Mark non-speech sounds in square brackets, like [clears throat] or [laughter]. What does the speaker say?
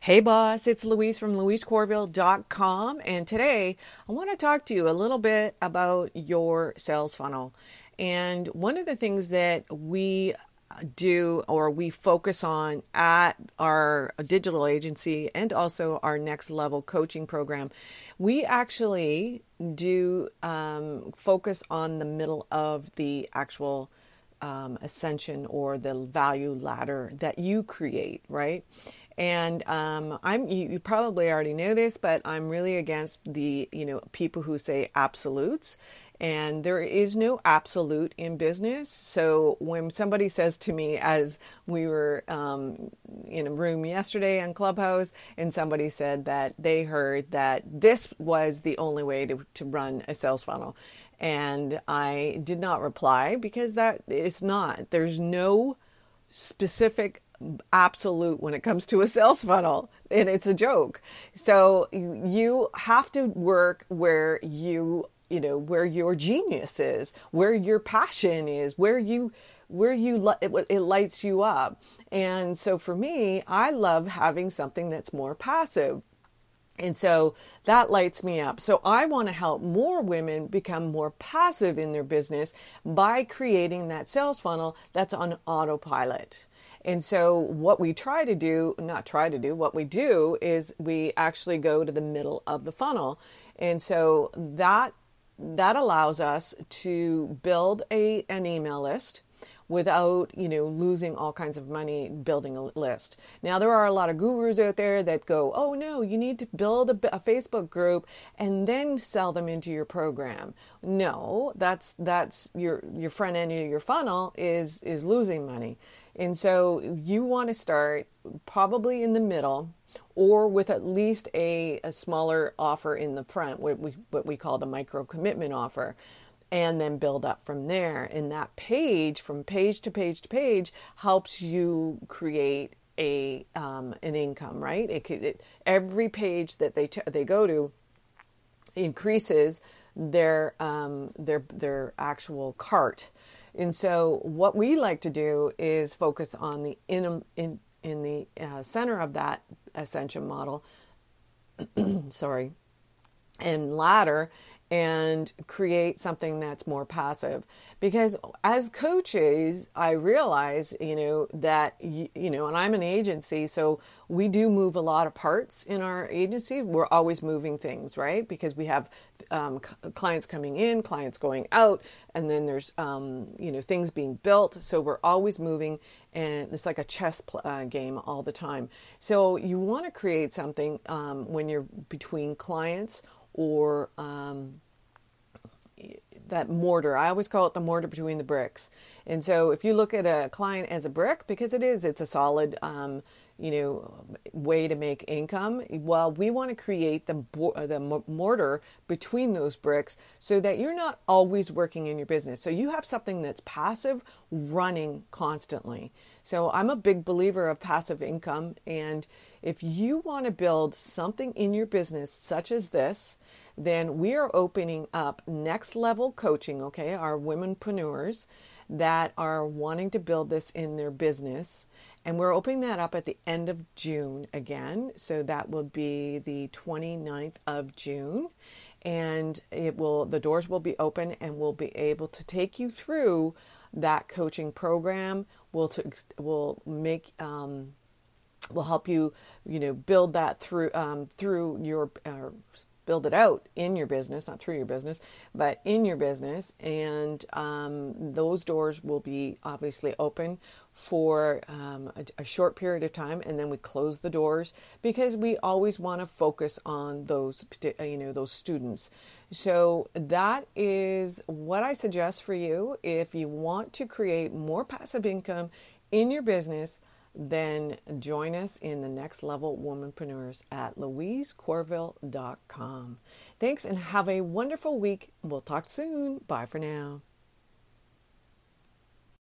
Hey, boss, it's Louise from louisecorville.com. And today I want to talk to you a little bit about your sales funnel. And one of the things that we do or we focus on at our digital agency and also our next level coaching program, we actually do um, focus on the middle of the actual um, ascension or the value ladder that you create, right? And um, I'm you, you, probably already know this, but I'm really against the you know people who say absolutes. And there is no absolute in business. So when somebody says to me, as we were um, in a room yesterday on Clubhouse, and somebody said that they heard that this was the only way to, to run a sales funnel. And I did not reply because that is not. There's no specific absolute when it comes to a sales funnel and it's a joke so you have to work where you you know where your genius is where your passion is where you where you it, it lights you up and so for me i love having something that's more passive and so that lights me up. So I want to help more women become more passive in their business by creating that sales funnel that's on autopilot. And so, what we try to do, not try to do, what we do is we actually go to the middle of the funnel. And so, that that allows us to build a an email list without you know losing all kinds of money building a list. Now there are a lot of gurus out there that go oh no you need to build a, a, facebook group and then sell them into your program. No that's that's your your front end of your funnel is is losing money. And so you want to start probably in the middle or with at least a, a smaller offer in the front, what we, what we call the micro commitment offer, and then build up from there. And that page, from page to page to page, helps you create a um, an income, right? It, it, every page that they t- they go to increases their um, their their actual cart and so, what we like to do is focus on the in, in, in the uh, center of that ascension model, [clears throat] sorry, and ladder and create something that's more passive. Because as coaches i realize you know that you, you, know and i'm an agency so we do move a lot of parts in our agency. We're always moving things right? Because we have um, clients coming in clients going out and then there's um, you know things being built. So we're always moving and it's like a chess pl- uh, game all the time. So you want to create something um, when you're between clients or um, that mortar. I always call it the mortar between the bricks. And so if you look at a client as a brick, because it is, it's a solid, um, you know, way to make income. Well, we want to create the the mortar between those bricks so that you're not always working in your business. So you have something that's passive, running constantly. So I'm a big believer of passive income, and if you want to build something in your business such as this, then we are opening up next level coaching, okay, our womenpreneurs that are wanting to build this in their business. And we're opening that up at the end of June again. So that will be the 29th of June. And it will the doors will be open and we'll be able to take you through that coaching program. We'll to, will make um, will help you, you know, build that through um, through your uh, build it out in your business, not through your business, but in your business. And um, those doors will be obviously open for um, a, a, short period of time, and then we close the doors because we always want to focus on those, you know, those students. So that is what I suggest for you if you want to create more passive income in your business then join us in the next level womanpreneurs at louisecorville.com. Thanks and have a wonderful week. We'll talk soon. Bye for now.